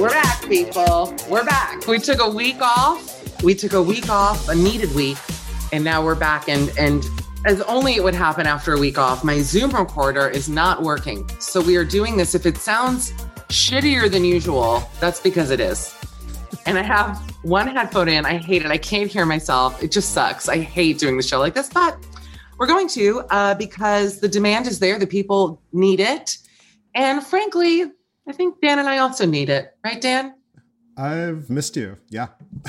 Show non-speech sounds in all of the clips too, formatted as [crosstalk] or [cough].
We're back, people. We're back. We took a week off. We took a week off, a needed week, and now we're back. And and as only it would happen after a week off, my Zoom recorder is not working. So we are doing this. If it sounds shittier than usual, that's because it is. And I have one headphone in. I hate it. I can't hear myself. It just sucks. I hate doing the show like this, but we're going to uh, because the demand is there. The people need it. And frankly, I think Dan and I also need it. Right, Dan? I've missed you. Yeah. [laughs]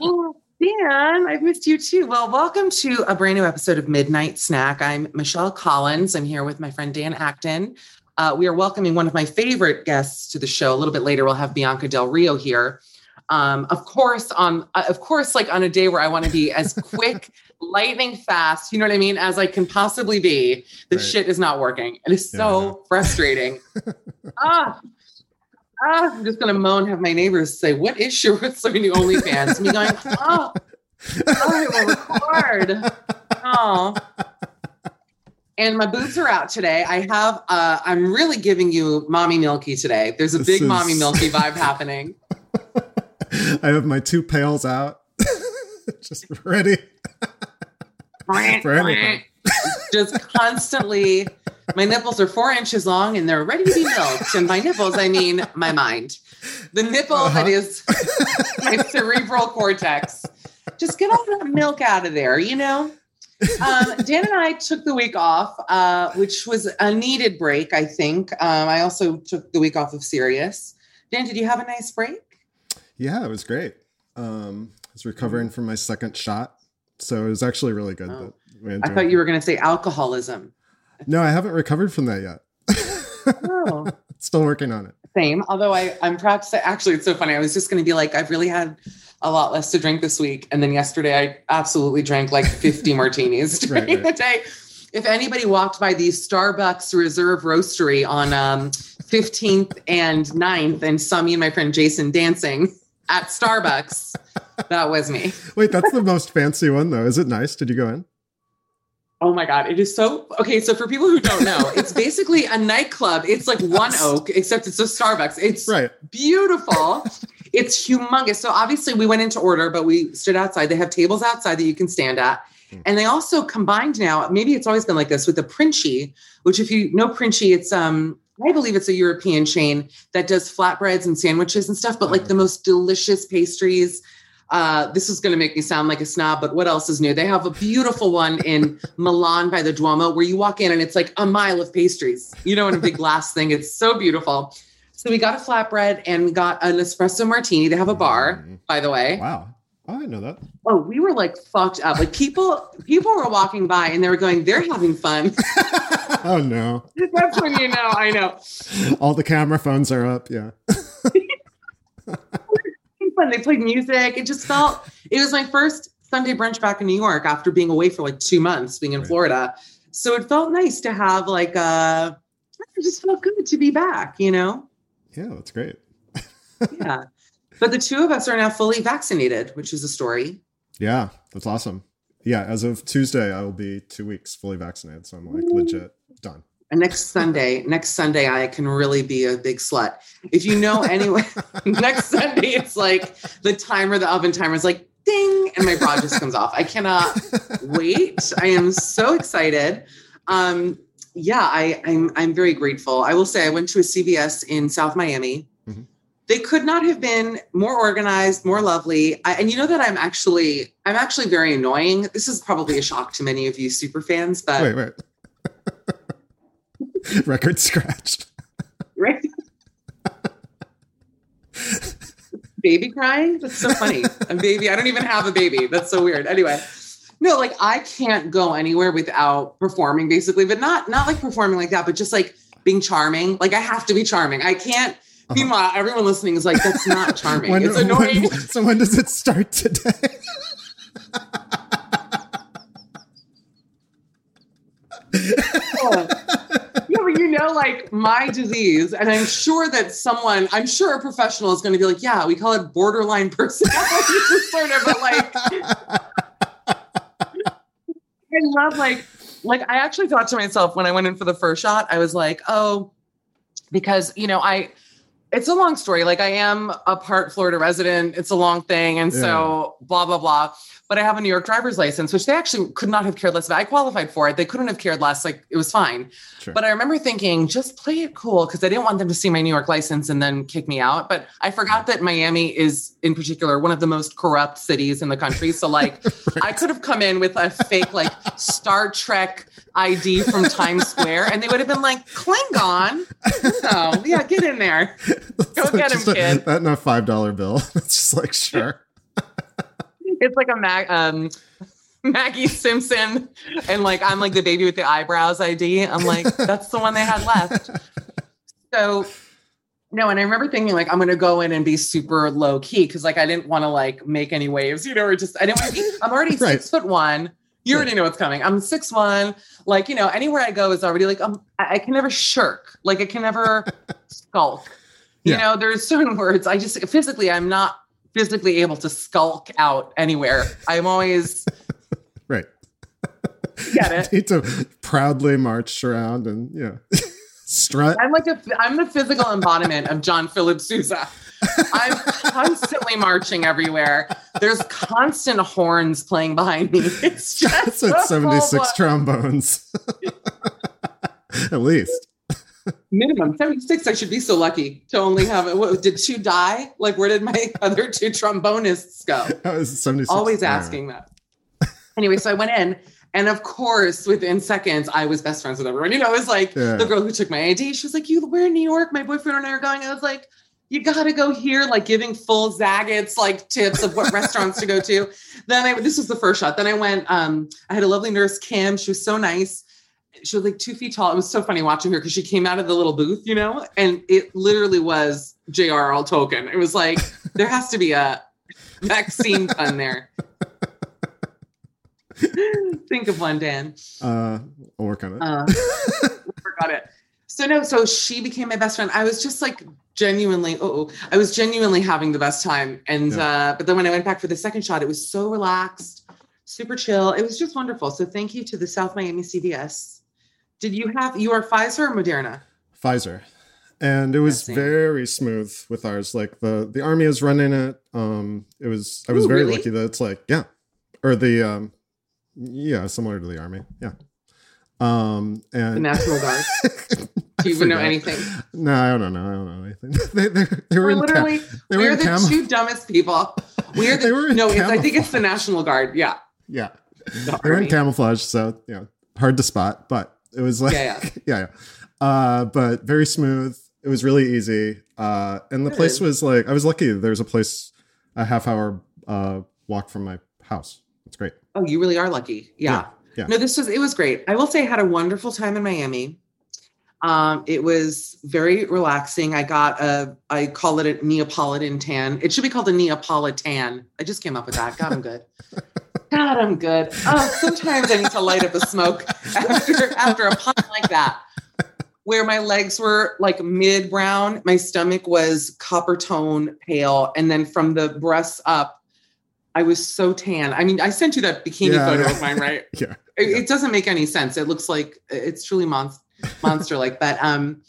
Oh, Dan, I've missed you too. Well, welcome to a brand new episode of Midnight Snack. I'm Michelle Collins. I'm here with my friend Dan Acton. Uh, we are welcoming one of my favorite guests to the show. A little bit later, we'll have Bianca Del Rio here. Um, of course, on uh, of course, like on a day where I want to be as [laughs] quick, lightning fast, you know what I mean, as I can possibly be. The Right. shit is not working. It is Yeah, so frustrating. [laughs] ah, ah, I'm just gonna moan, have my neighbors say, "What is your what's your new OnlyFans?" Me going, "Oh, I will record." Oh. And my boobs are out today. I have uh I'm really giving you mommy milky today. There's a This big is- mommy milky [laughs] vibe happening. I have my two pails out, [laughs] just ready. For anything. Just constantly my nipples are four inches long and they're ready to be milked. And by nipples, I mean my mind. The nipple Uh-huh. that is my cerebral cortex. Just get all that milk out of there, you know? Um, Dan and I took the week off, uh, which was a needed break, I think. Um, I also took the week off of Sirius. Dan, did you have a nice break? Yeah, it was great. Um, I was recovering from my second shot, so it was actually really good. Oh. I thought you were going to say alcoholism. No, I haven't recovered from that yet. Oh. [laughs] Still working on it. Same. Although I, I'm proud to say, actually, it's so funny. I was just going to be like, I've really had a lot less to drink this week. And then yesterday, I absolutely drank like 50 [laughs] martinis during Right, right. the day. If anybody walked by the Starbucks Reserve Roastery on um, 15th and 9th and saw me and my friend Jason dancing, at Starbucks. [laughs] that was me. Wait, that's the most fancy one though. Is it nice? Did you go in? Oh my god, it is so okay. So for people who don't know, it's [laughs] basically a nightclub. It's like One Oak, except it's a Starbucks. It's Right. beautiful. it's humongous. So obviously we went into order, but we stood outside. They have tables outside that you can stand at. And they also combined now, maybe it's always been like this with the Princi, which if you know Princi, it's um I believe it's a European chain that does flatbreads and sandwiches and stuff, but like the most delicious pastries. Uh, this is going to make me sound like a snob, but what else is new? They have a beautiful one in [laughs] Milan by the Duomo where you walk in and it's like a mile of pastries, you know, in a big [laughs] glass thing. It's so beautiful. So we got a flatbread and we got an espresso martini. They have a bar, by the way. Wow. Oh, I didn't know that. Oh, we were like fucked up. Like people, people were walking by and they were going, "They're having fun." [laughs] [laughs] Oh no. That's when you know. I know. All the camera phones are up. Yeah. [laughs] Fun. They played music. It just felt. It was my first Sunday brunch back in New York after being away for like two months, being in Florida. So it felt nice to have like a. It just felt good to be back. You know. Yeah, that's great. Yeah. But the two of us are now fully vaccinated, which is a story. Yeah, that's awesome. Yeah, as of Tuesday, I will be two weeks fully vaccinated. So I'm like legit done. And next Sunday, next Sunday, I can really be a big slut. If you know anyway, [laughs] next Sunday, it's like the timer, the oven timer is like ding, and my bra just comes off. I cannot wait. I am so excited. Um, yeah, I, I'm I'm very grateful. I will say I went to a CVS in South Miami. They could not have been more organized, more lovely. I, and you know that I'm actually I'm actually very annoying. This is probably a shock to many of you super fans, but Wait, wait. [laughs] Record scratched. right? baby crying? That's so funny. A baby. I don't even have a baby. That's so weird. Anyway. No, like I can't go anywhere without performing basically, but not not like performing like that, but just like being charming. Like I have to be charming. I can't [laughs] Meanwhile, everyone listening is like, that's not [laughs] charming. When- it's annoying. when- so when does it start today? [laughs] Oh. Yeah, but you know, like my disease, and I'm sure that someone, I'm sure a professional is going to be like, yeah, we call it borderline personality disorder, but like, I love like, like I actually thought to myself when I went in for the first shot, I was like, oh, because you know, I. It's a long story. Like I am a part Florida resident. It's a long thing, and so blah blah blah. But I have a New York driver's license, which they actually could not have cared less about. I qualified for it. They couldn't have cared less. Like it was fine. Sure. But I remember thinking, just play it cool because I didn't want them to see my New York license and then kick me out. But I forgot that Miami is, in particular, one of the most corrupt cities in the country. So, like, [laughs] I could have come in with a fake, like, Star Trek ID from Times Square and they would have been like, Klingon? No, yeah, get in there. [laughs] Go get him, a- kid. That and a five dollar bill. [laughs] It's just like sure. It's like a Mag- um, [laughs] Maggie Simpson, and like I'm like the baby with the eyebrows ID. I'm like, [laughs] that's the one they had left. So no, and I remember thinking like I'm gonna go in and be super low key because like I didn't want to like make any waves, you know, or just I didn't want to be. [laughs] I'm already Right. six foot one. You already know what's coming. I'm six one. Like you know, anywhere I go is already like um, I, I can never shirk. Like I can never skulk. You Yeah. know, there's certain words I just physically I'm not physically able to skulk out anywhere. I'm always [laughs] Right. get it. [laughs] Need to proudly march around and yeah. [laughs] Strut. I'm like a I'm the physical embodiment of John Philip Sousa. I'm constantly marching everywhere. There's constant horns playing behind me. It's just That's at 76 trombones. At least. Minimum 76. I should be so lucky to only have it. What, did two die? Like where did my [laughs] other two trombonists go? [laughs] That was 76. Always asking that. Anyway, so I went in, and of course, within seconds, I was best friends with everyone. You know, it was like Yeah. the girl who took my ID. She was like, "You, we're in New York. My boyfriend and I are going." I was like, "You got to go here," like giving full Zagat's like tips of what restaurants to go to. Then I, this was the first shot. Then I went. Um, I had a lovely nurse, Kim. She was so nice. She was like two feet tall. It was so funny watching her because she came out of the little booth, you know, and it literally was J.R.R. Tolkien. It was like [laughs] there has to be a vaccine pun there. [laughs] Think of one, Dan. Uh, I'll work on it. Uh, forgot it. So no, so she became my best friend. I was just like genuinely, oh, I was genuinely having the best time. And Yeah. uh, but then when I went back for the second shot, it was so relaxed, super chill. It was just wonderful. So thank you to the South Miami CVS. Did you have you are Pfizer or Moderna? Pfizer. And it was very smooth with ours. Like the the army is running it. Um it was I was Ooh, very really? lucky that it's like, yeah. Or the um yeah, similar to the army. Yeah. Um The and National Guard. [laughs] Do you even know anything? No, I don't know. I don't know anything. [laughs] they, they, they were We're cam- literally they were we're the cam- two dumbest people. [laughs] We're the were no, it's, I think it's the National Guard. Yeah. Yeah. The They were in camouflage, so you know, hard to spot, but it was like [laughs] Yeah, yeah, yeah. Uh, but very smooth. It was really easy. Uh, and the place was like I was lucky. There's a place a half hour uh walk from my house. It's great. Oh, you really are lucky. Yeah. Yeah, yeah. No, this was it was great. I will say I had a wonderful time in Miami. Um, it was very relaxing. I got a I call it a Neapolitan tan. It should be called a Neapolitan. I just came up with that. God, I'm good. [laughs] God, I'm good. Oh, sometimes I need to light up a smoke after after a pun like that. Where my legs were like mid brown, my stomach was copper tone pale, and then from the breasts up, I was so tan. I mean, I sent you that bikini Yeah, photo yeah. of mine, right? [laughs] Yeah. It, it doesn't make any sense. It looks like it's truly monster monster like. But um,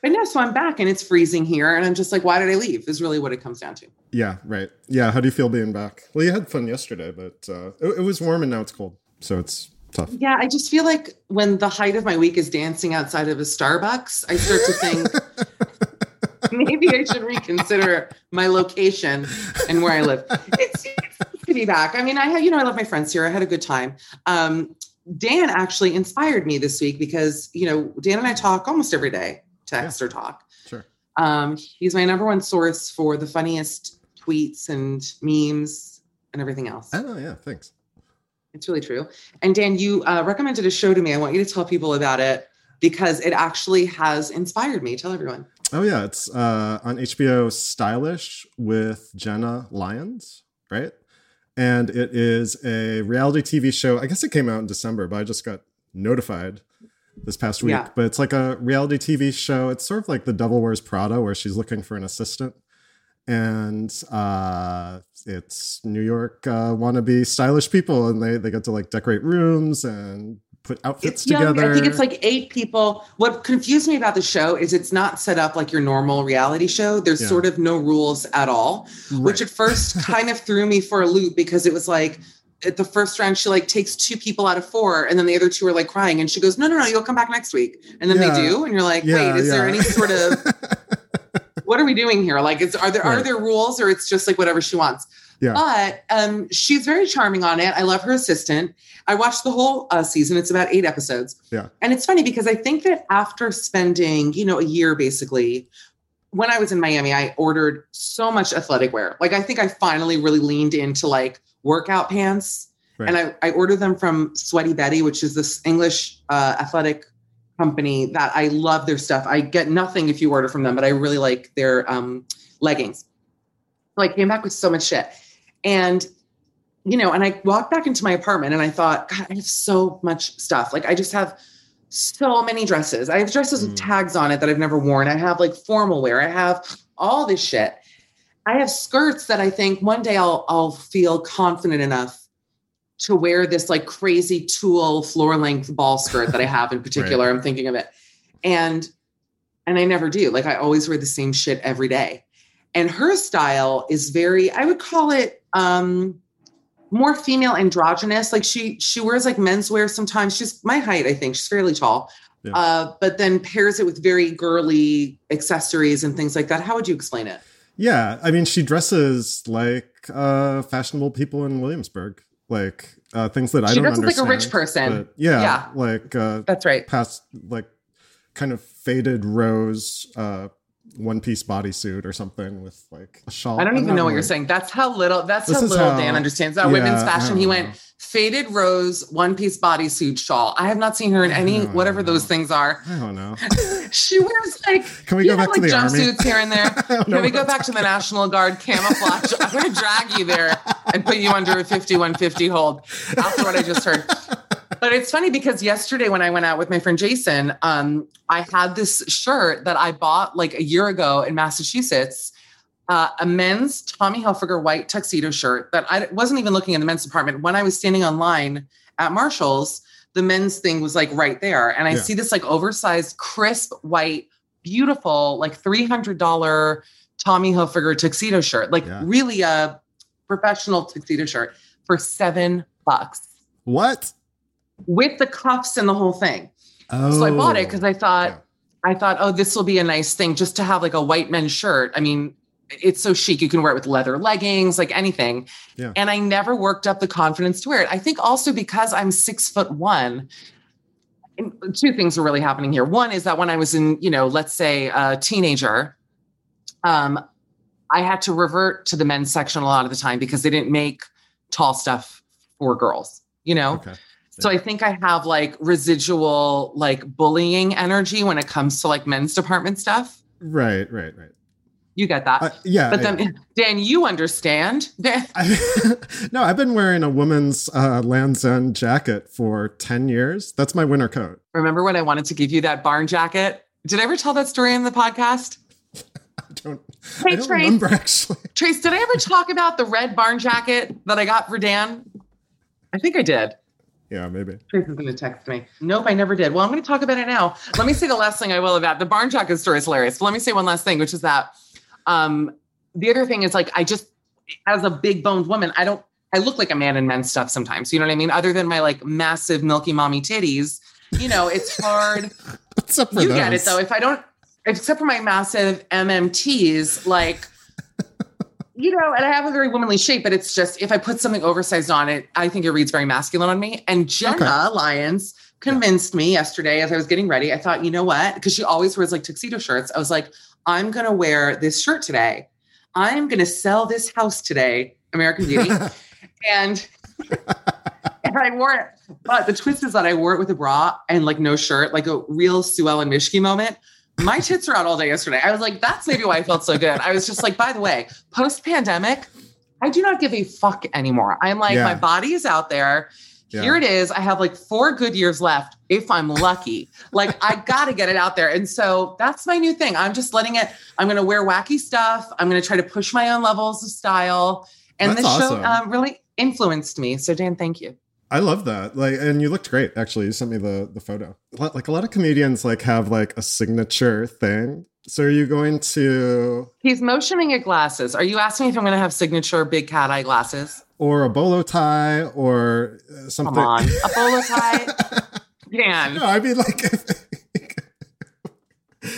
but no, so I'm back and it's freezing here, and I'm just like, why did I leave? Is really what it comes down to. Yeah, right. Yeah. How do you feel being back? Well, you had fun yesterday, but uh, it, it was warm and now it's cold, so it's tough. Yeah, I just feel like when the height of my week is dancing outside of a Starbucks, I start to think [laughs] maybe I should reconsider my location and where I live. It's, it's to be back. I mean, I had, you know, I love my friends here. I had a good time. Um, Dan actually inspired me this week because, you know, Dan and I talk almost every day, text or talk. Sure. Um, he's my number one source for the funniest tweets and memes and everything else. Oh yeah, thanks. It's really true. And Dan, you uh, recommended a show to me. I want you to tell people about it because it actually has inspired me. Tell everyone. Oh yeah, it's uh, on HBO Stylish with Jenna Lyons, right? And it is a reality TV show. I guess it came out in December, but I just got notified this past week. Yeah. But it's like a reality TV show. It's sort of like The Devil Wears Prada, where she's looking for an assistant. And uh, it's New York uh, wannabe stylish people, and they they get to like decorate rooms and put outfits It's young. together. I think it's like eight people. What confused me about the show is it's not set up like your normal reality show. There's Yeah. sort of no rules at all, which at first [laughs] kind of threw me for a loop because it was like at the first round she like takes two people out of four and then the other two are like crying and she goes no no no you'll come back next week and then Yeah. they do and you're like Yeah, wait is there any sort of [laughs] what are we doing here like is are there are there rules or it's just like whatever she wants yeah. but um, she's very charming on it. I love her assistant. I watched the whole uh, season. It's about eight episodes. Yeah. And it's funny because I think that after spending, you know, a year basically, when I was in Miami, I ordered so much athletic wear. Like I think I finally really leaned into like workout pants. Right. And I, I ordered them from Sweaty Betty, which is this English uh, athletic company that I love their stuff. I get nothing if you order from them, but I really like their um, leggings. So I came back with so much shit. And, you know, and I walked back into my apartment and I thought, God, I have so much stuff. Like I just have so many dresses. I have dresses with Mm. tags on it that I've never worn. I have like formal wear. I have all this shit. I have skirts that I think one day I'll I'll feel confident enough to wear this like crazy tulle floor length ball skirt that I have in [laughs] particular. I'm thinking of it. And and I never do. Like I always wear the same shit every day. And her style is very, I would call it um more female androgynous. Like she she wears like menswear sometimes. She's my height, I think. She's fairly tall. Yeah. Uh, but then pairs it with very girly accessories and things like that. How would you explain it? Yeah, I mean, she dresses like uh, fashionable people in Williamsburg, like uh, things that I don't dresses like a rich person. yeah, Yeah. like uh, That's right. past like kind of faded rose uh, one piece bodysuit or something with like a shawl. I don't even not know what you're saying. That's how little. That's This how little how- Dan understands about yeah, women's fashion. He went know. faded rose one piece bodysuit shawl. I have not seen her in any No, whatever those things are. I don't know. [laughs] She wears like Can we go know, back to like the army? jumpsuits here and there. [laughs] Know Can we go back to the National Guard camouflage? I'm going to drag you there and put you under a 5150 hold after what I just heard. [laughs] but it's funny because yesterday when I went out with my friend Jason, um, I had this shirt that I bought like a year ago in Massachusetts, uh, a men's Tommy Hilfiger white tuxedo shirt that I wasn't even looking in the men's department. When I was standing online at Marshall's, the men's thing was like right there. And I Yeah. see this like oversized, crisp, white, beautiful, like $300 Tommy Hilfiger tuxedo shirt, like Yeah. really a professional tuxedo shirt for seven bucks What? With the cuffs and the whole thing. Oh, So I bought it because I thought, Yeah. I thought, oh, this will be a nice thing just to have like a white men's shirt. I mean, it's so chic. You can wear it with leather leggings, like anything. Yeah. And I never worked up the confidence to wear it. I think also because I'm six foot one. Two things are really happening here. One is that when I was in, you know, let's say a teenager, um, I had to revert to the men's section a lot of the time because they didn't make tall stuff for girls, you know? Okay. So I think I have like residual like bullying energy when it comes to like men's department stuff. Right, right, right. You get that. Uh, yeah. but then [laughs] Dan, you understand. Dan- [laughs] I, [laughs] no, I've been wearing a woman's uh, Land's End jacket for 10 years. That's my winter coat. Remember when I wanted to give you that barn jacket? Did I ever tell that story in the podcast? I don't, Hey, I don't Trace. remember actually. Trace, did I ever talk about the red barn jacket that I got for Dan? I think I did. Yeah, maybe. Trace is going to text me. Nope, I never did. Well, I'm going to talk about it now. Let me say the last thing I will about the barn jacket story is hilarious. But let me say one last thing, which is that um, the other thing is like I just, as a big boned woman, I don't. I look like a man in men's stuff sometimes. You know what I mean? Other than my like massive milky mommy titties, you know, it's hard. [laughs] Except for you those. get it though. If I don't, except for my massive MMTs, like, you know, and I have a very womanly shape, but it's just if I put something oversized on it, I think it reads very masculine on me. And Jenna Lyons convinced me yesterday as I was getting ready. I thought, you know what? Because she always wears like tuxedo shirts. I was like, I'm going to wear this shirt today. I'm going to sell this house today, American Beauty. [laughs] and and [laughs] I wore it. But the twist is that I wore it with a bra and like no shirt, like a real Sue Ellen Mischke moment. My tits were out all day yesterday. I was like, that's maybe why I felt so good. I was just like, by the way, post pandemic, I do not give a fuck anymore. I'm like, Yeah. my body is out there. Yeah. Here it is. I have like four good years left if I'm lucky. like, I got to get it out there. And so that's my new thing. I'm just letting it, I'm going to wear wacky stuff. I'm going to try to push my own levels of style. And That's this show awesome. um, really influenced me. So, Dan, thank you. I love that. Like, and you looked great. Actually, you sent me the the photo. Like a lot of comedians, like have like a signature thing. So, are you going to He's motioning at glasses. Are you asking if I'm going to have signature big cat eye glasses? or a bolo tie or uh, something? Come on, a bolo [laughs] tie. Dan, no, I mean like. [laughs]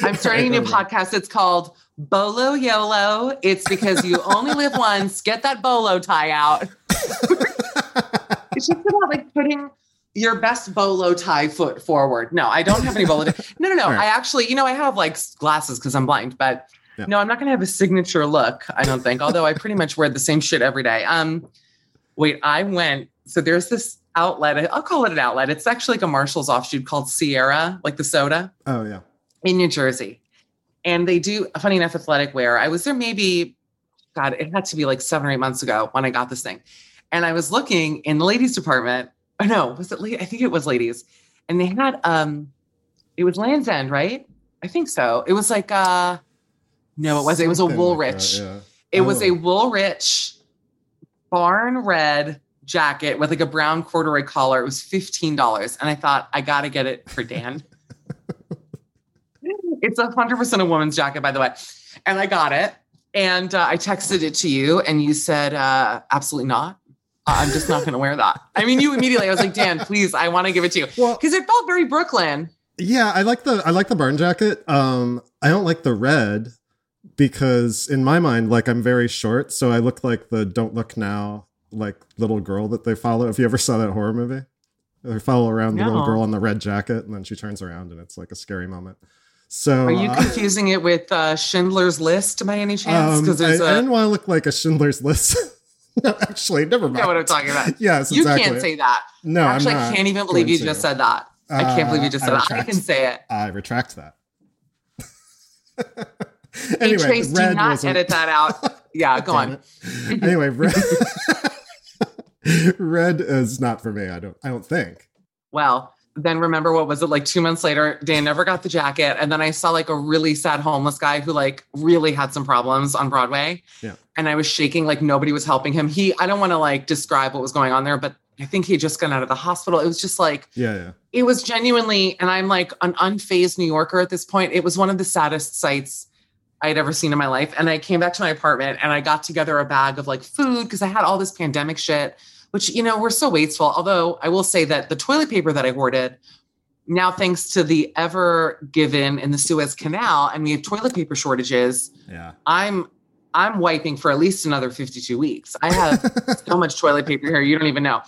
I'm starting a new podcast. It's called Bolo YOLO. It's because you only live once. Get that bolo tie out. [laughs] it's just about like putting your best bolo tie foot forward. No, I don't have any bolo. tie. No, no, no. [laughs] Right. I actually, you know, I have like glasses because I'm blind, but Yeah. no, I'm not going to have a signature look. I don't think. Although I pretty much wear the same shit every day. Um, wait, I went. So there's this outlet. I'll call it an outlet. It's actually like a Marshalls offshoot called Sierra, like the soda oh yeah. in New Jersey. And they do, funny enough, athletic wear. I was there maybe, God, it had to be like seven or eight months ago when I got this thing. And I was looking in the ladies department. Oh no, was it? I think it was ladies. And they had um it was Land's End, right? I think so. It was like uh no, it was it was a Something like Woolrich. that, yeah. It was a Oh. Woolrich barn red jacket with like a brown corduroy collar. It was $15. And I thought, I got to get it for Dan. [laughs] it's a 100% a woman's jacket, by the way. And I got it. And uh, I texted it to you, and you said, uh, absolutely not. Uh, I'm just not going to wear that. I mean, you immediately, I was like, Dan, please, I want to give it to you. Well- Because it felt very Brooklyn. Yeah, I like the I like the barn jacket. Um, I don't like the red because in my mind, like I'm very short, so I look like the "Don't Look Now" like little girl that they follow. If you ever saw that horror movie, they follow around the little girl in the red jacket, and then she turns around, and it's like a scary moment. So Are you uh, confusing it with uh, Schindler's List by any chance? um, Because I, there's I a. didn't want to look like a Schindler's List. [laughs] [laughs] no, actually, never You mind. know what I'm talking about. [laughs] Yes, You exactly. can't say that. No, I'm Actually, I can't even believe you to. just said that. I can't believe you just Uh, said I that. I can say it. I retract that. Hey, anyway, Trace, do not was a- edit that out. Yeah, go on. anyway, [laughs] red, red is not for me. I don't. I don't think. Well, then remember what was it like two months later? Dan never got the jacket. And then I saw like a really sad homeless guy who like really had some problems on Broadway. Yeah. And I was shaking like nobody was helping him. He, I don't want to like describe what was going on there, but I think he had just gotten out of the hospital. It was just like, Yeah, yeah. it was genuinely, and I'm like an unfazed New Yorker at this point. It was one of the saddest sights I had ever seen in my life. And I came back to my apartment and I got together a bag of like food because I had all this pandemic shit, which, you know, we're so wasteful. Although I will say that the toilet paper that I hoarded, now thanks to the ever given in the Suez Canal, and we have toilet paper shortages. Yeah. I'm I'm wiping for at least another 52 weeks. I have [laughs] so much toilet paper here, you don't even know.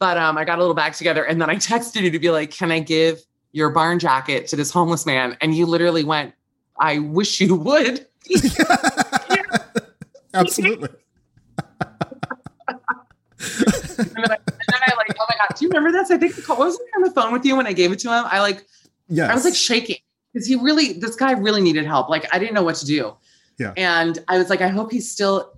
But um, I got a little bag together and then I [laughs] texted you to be like, can I give your barn jacket to this homeless man? And you literally went, I wish you would. [laughs] Absolutely. And, then I, and then I like, oh my God, do you remember this? I think wasn't I on the phone with you when I gave it to him. I like, Yes. I was like shaking because he really, this guy really needed help. Like I didn't know what to do. Yeah. And I was like, I hope he's still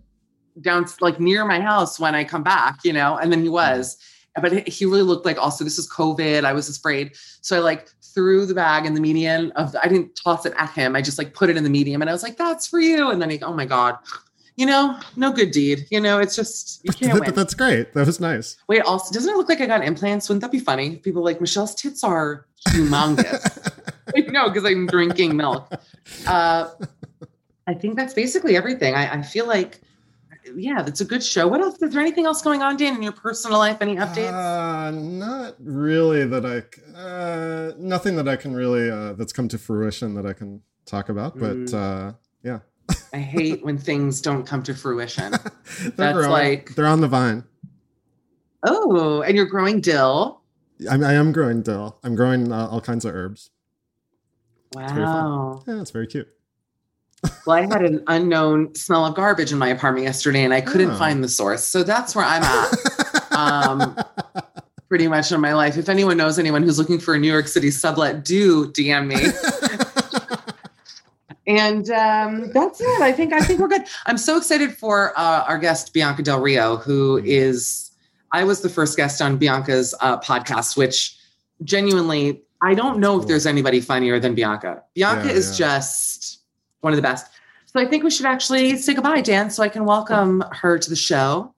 down, like near my house when I come back, you know? And then he was, but he really looked like also this is COVID. I was afraid. So I like threw the bag in the median of, I didn't toss it at him. I just like put it in the medium and I was like, that's for you. And then he, oh my God, you know, no good deed. You know, it's just, you can't win. that's great. That was nice. Wait, also, doesn't it look like I got implants? Wouldn't that be funny? People like Michelle's tits are humongous. [laughs] Like, no, because I'm drinking milk. Uh, I think that's basically everything. I, I feel like, yeah, that's a good show. What else? Is there anything else going on, Dan, in your personal life? Any updates? Uh, not really that I, uh, nothing that I can really, uh, that's come to fruition that I can talk about. But Mm. uh, yeah, I hate when things don't come to fruition. [laughs] they're That's growing. like- they're on the vine. oh, and you're growing dill. I'm, I am growing dill. I'm growing uh, all kinds of herbs. Wow. Yeah, it's very cute. Well, I had an unknown smell of garbage in my apartment yesterday and I couldn't Oh. find the source. So that's where I'm at. [laughs] um, pretty much in my life. If anyone knows anyone who's looking for a New York City sublet, do DM me. [laughs] and um, that's it. I think I think we're good. I'm so excited for uh, our guest Bianca Del Rio, who is I was the first guest on Bianca's uh, podcast, which genuinely I don't know if there's anybody funnier than Bianca. Bianca Yeah, is yeah. just one of the best. So I think we should actually say goodbye, Dan, so I can welcome her to the show.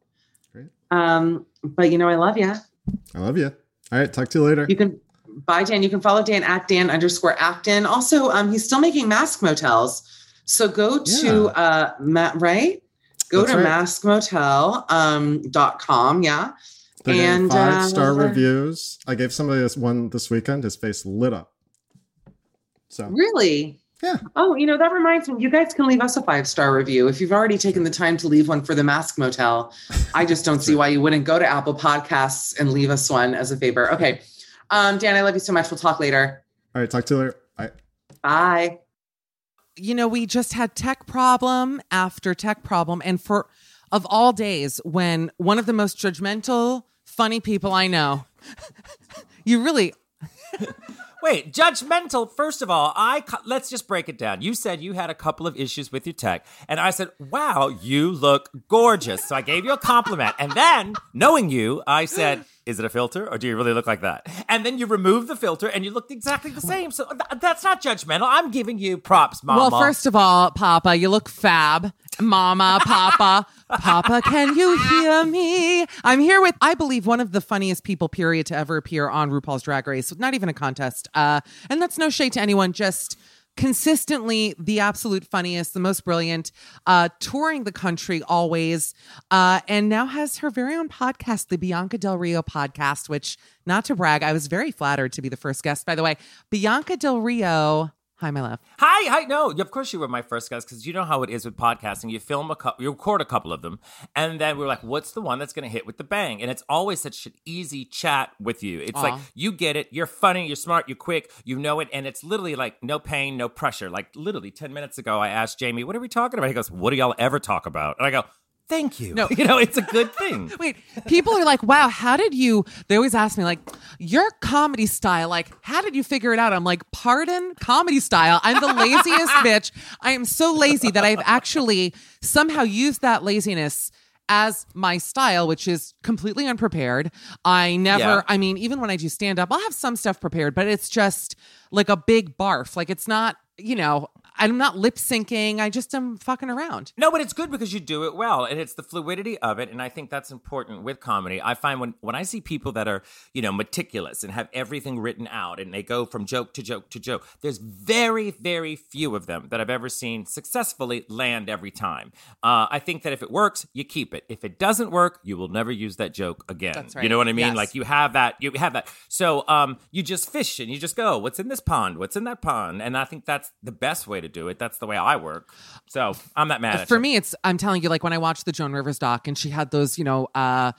Great. Um, but you know, I love you. I love you. All right, talk to you later. You can bye Dan. You can follow Dan at Dan underscore Acton. Also, um, he's still making mask motels. So go to uh ma- right? Go That's to right. maskmotel um dot com, yeah. They're and, five star uh, reviews. I gave somebody this one this weekend. His face lit up. So Really? Yeah. Oh, you know, that reminds me, you guys can leave us a five star review. If you've already taken the time to leave one for the Mask Motel, I just don't [laughs] see why you wouldn't go to Apple Podcasts and leave us one as a favor. Okay. Um, Dan, I love you so much. We'll talk later. all right, talk to you later. Bye. Bye. you know, we just had tech problem after tech problem. And for of all days, when one of the most judgmental, funny people I know, [laughs] you really, [laughs] Wait, judgmental. First of all, I cu- let's just break it down. You said you had a couple of issues with your tech, and I said, "Wow, you look gorgeous." So I gave you a compliment, and then, knowing you, I said, "Is it a filter, or do you really look like that?" And then you remove the filter, and you looked exactly the same. So th- that's not judgmental. I'm giving you props, Mama. well, first of all, Papa, you look fab. Mama, Papa, [laughs] Papa, can you hear me? I'm here with, I believe, one of the funniest people, period, to ever appear on RuPaul's Drag Race. Not even a contest. Uh, and that's no shade to anyone, just consistently the absolute funniest, the most brilliant, uh, touring the country always, uh, and now has her very own podcast, the Bianca Del Rio podcast, which, not to brag, I was very flattered to be the first guest, by the way. Bianca Del Rio. Hi, my love. Hi, hi. No, of course you were my first guest because you know how it is with podcasting. You film a couple, you record a couple of them, and then we're like, "What's the one that's going to hit with the bang?" And it's always such an easy chat with you. It's like you get it. You're funny. You're smart. You're quick. You know it, and it's literally like no pain, no pressure. Like literally ten minutes ago, I asked Jamie, "What are we talking about?" He goes, "What do y'all ever talk about?" And I go, "Thank you." No. [laughs] you know, it's a good thing. [laughs] Wait, people are like, wow, how did you? They always ask me, like, your comedy style, like, how did you figure it out? I'm like, pardon, comedy style. I'm the laziest [laughs] bitch. I am so lazy that I've actually somehow used that laziness as my style, which is completely unprepared. I never, Yeah. I mean, even when I do stand up, I'll have some stuff prepared, but it's just like a big barf. Like it's not, you know, I'm not lip syncing. I just am fucking around. No, but it's good because you do it well, and it's the fluidity of it, and I think that's important with comedy. I find when when I see people that are you know meticulous and have everything written out, and they go from joke to joke to joke. There's very very few of them that I've ever seen successfully land every time. Uh, I think that if it works, you keep it. If it doesn't work, you will never use that joke again. That's You know what I mean? Yes. Like you have that, you have that. So um, you just fish and you just go. What's in this pond? What's in that pond? And I think that's the best way to do it. That's the way I work. So I'm not mad at For you. me, it's I'm telling you, like when I watched the Joan Rivers doc and she had those, you know, uh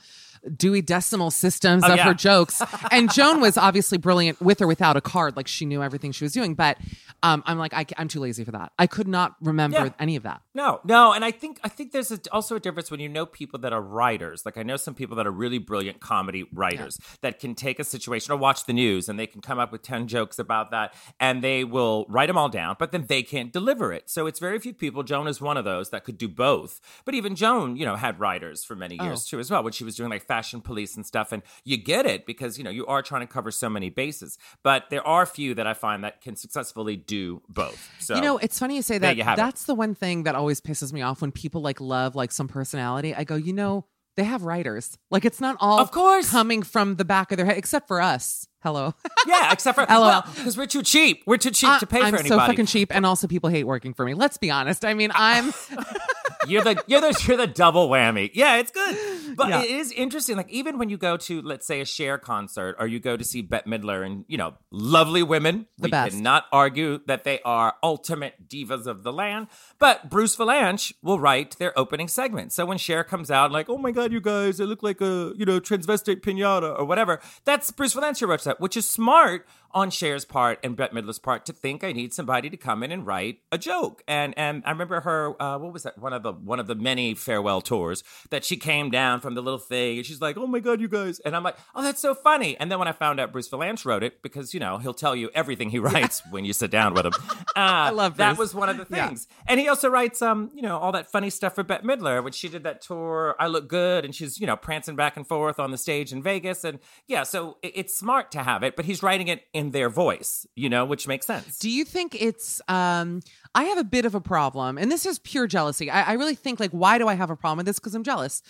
Dewey Decimal systems Oh, of yeah. her jokes. and Joan [laughs] was obviously brilliant with or without a card. Like she knew everything she was doing. But um, I'm like, I, am too lazy for that. I could not remember Yeah. any of that. No, no, and I think I think there's a, also a difference when you know people that are writers. Like I know some people that are really brilliant comedy writers that can take a situation or watch the news and they can come up with ten jokes about that, and they will write them all down, but then they can't deliver it. So it's very few people. Joan is one of those that could do both. But even Joan, you know, had writers for many years Oh. too as well when she was doing like Fashion Police and stuff. And you get it because you know you are trying to cover so many bases. But there are few that I find that can successfully do both. So you know, it's funny you say that. you have it. That's the one thing that always pisses me off when people like love like some personality. I go, you know, they have writers. Like it's not all Of course. coming from the back of their head, except for us. Hello. [laughs] Yeah, except for LOL. because we're too cheap. We're too cheap to pay I'm for so fucking cheap, and also people hate working for me. Let's be honest. I mean, I'm [laughs] You're the you're the you're the double whammy. Yeah, it's good, but Yeah. it is interesting. Like even when you go to let's say a Cher concert, or you go to see Bette Midler, and you know, lovely women. The we best. cannot argue that they are ultimate divas of the land. But Bruce Vilanch will write their opening segment. So when Cher comes out, like, oh my god, you guys, I look like a you know transvestite pinata or whatever. That's Bruce Vilanch who wrote that, which is smart on Cher's part and Bette Midler's part to think I need somebody to come in and write a joke. And and I remember her uh, what was that one of the one of the many farewell tours that she came down from the little thing and she's like, oh my god, you guys, and I'm like, oh that's so funny. And then when I found out Bruce Vilanch wrote it because you know he'll tell you everything he [laughs] writes when you sit down with him. [laughs] Uh, I love that was one of the Yeah. things. And he also writes um you know all that funny stuff for Bette Midler when she did that tour. I look good and she's you know prancing back and forth on the stage in Vegas and yeah, so it- it's smart to have it, but he's writing it in their voice, you know, which makes sense. Do you think it's um I have a bit of a problem and this is pure jealousy. I, I really think like why do I have a problem with this? Because I'm jealous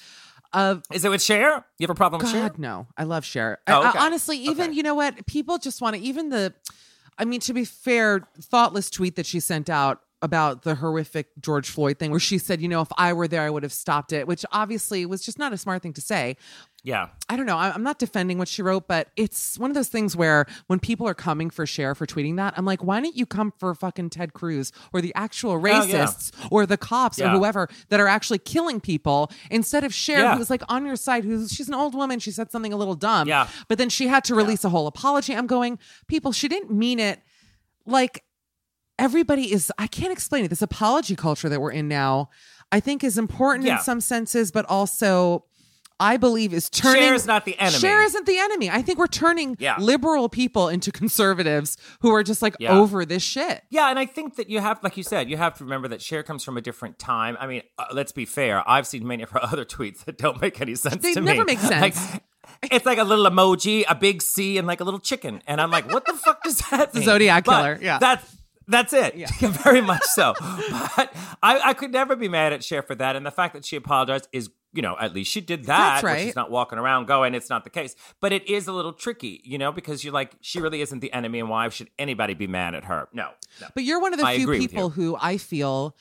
of Is it with Cher? You have a problem with Cher? God no. I love Cher. Oh, I- I- okay. honestly, even Okay. you know what? People just want to even the I mean, to be fair, thoughtless tweet that she sent out about the horrific George Floyd thing where she said, you know, if I were there, I would have stopped it, which obviously was just not a smart thing to say. Yeah. I don't know. I'm not defending what she wrote, but it's one of those things where when people are coming for Cher for tweeting that, I'm like, why don't you come for fucking Ted Cruz or the actual Oh, yeah. racists or the cops or whoever that are actually killing people instead of Cher, Yeah. who's like on your side, who's she's an old woman. She said something a little dumb. Yeah. But then she had to release a whole apology. I'm going, people, she didn't mean it like everybody is I can't explain it. This apology culture that we're in now, I think is important Yeah. in some senses, but also I believe is turning Cher is not the enemy. Cher isn't the enemy. I think we're turning Yeah. liberal people into conservatives who are just like Yeah. over this shit. Yeah, and I think that you have, like you said, you have to remember that Cher comes from a different time. I mean, uh, let's be fair. I've seen many of her [laughs] other tweets that don't make any sense They never me. make [laughs] sense. Like, it's like a little emoji, a big C, and like a little chicken, and I'm like, what the fuck does that [laughs] mean? Zodiac But killer, yeah. that's that's it. very much so. But I, I could never be mad at Cher for that, and the fact that she apologized is. You know, at least she did that. That's right. She's not walking around going, it's not the case. But it is a little tricky, you know, because you're like, she really isn't the enemy, and why should anybody be mad at her? No. no. But you're one of the I few people who I feel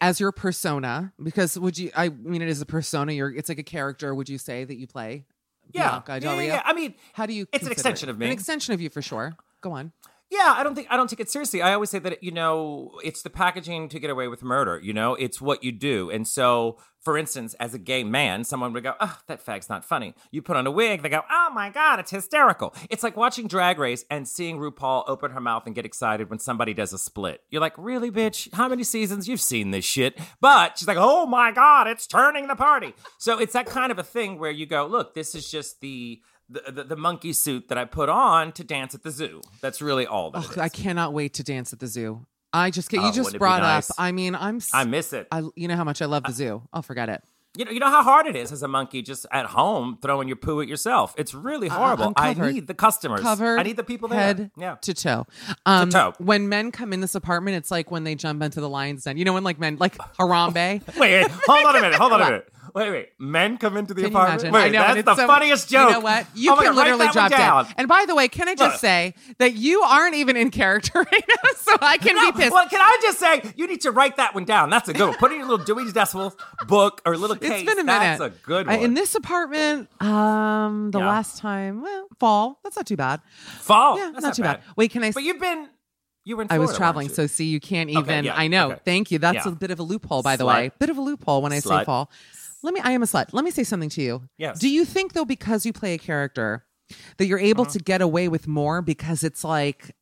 as your persona because would you I mean it is a persona you're it's like a character would you say that you play Yeah. Bianca Yeah, yeah, yeah. I mean, how do you it's an extension it? of me. an extension of you for sure go on Yeah, I don't think I don't take it seriously. I always say that you know it's the packaging to get away with murder. You know, it's what you do. And so, for instance, as a gay man, someone would go, "Oh, that fag's not funny." You put on a wig, they go, "Oh my god, it's hysterical." It's like watching Drag Race and seeing RuPaul open her mouth and get excited when somebody does a split. You're like, "Really, bitch? How many seasons you've seen this shit?" But she's like, "Oh my god, it's turning the party." So it's that kind of a thing where you go, "Look, this is just the." The, the, the monkey suit that I put on to dance at the zoo. That's really all that Oh. I cannot wait to dance at the zoo. I just get Oh, you just wouldn't it be brought nice? up. I mean, I'm. I miss it. I you know how much I love the zoo. Oh, forget it. you know, you know how hard it is as a monkey just at home throwing your poo at yourself. It's really horrible. I Uh, covered. need the customers. Covered I need the people there. head yeah. to toe. Um, toe. When men come in this apartment, it's like when they jump into the lion's den. You know when like men like Harambe. [laughs] Wait, wait, hold on a minute. Hold on a [laughs] minute. Wait, wait. Men come into the Can apartment. Wait, know, that's the so- funniest joke. You know what? You Oh can God, literally drop one down. And by the way, can I just Look. say that you aren't even in character [laughs] right now, so I can No, be pissed. Well, can I just say you need to write that one down? That's a good one. Put it in your little Dewey's Decimal book or little case. It's been a minute. That's a good one. in this apartment, um, the Yeah. last time, well, fall. That's not too bad. Fall. Yeah, That's not, too bad. Wait, can I? But you've been. You were in I was traveling, so see, you can't Okay, even. yeah, I know. okay. Thank you. That's Yeah. a bit of a loophole, by the way. Bit of a loophole when I say fall. Let me. I am a slut. Let me say something to you. Yes. Do you think though, because you play a character, that you're Uh-huh. able to get away with more because it's like.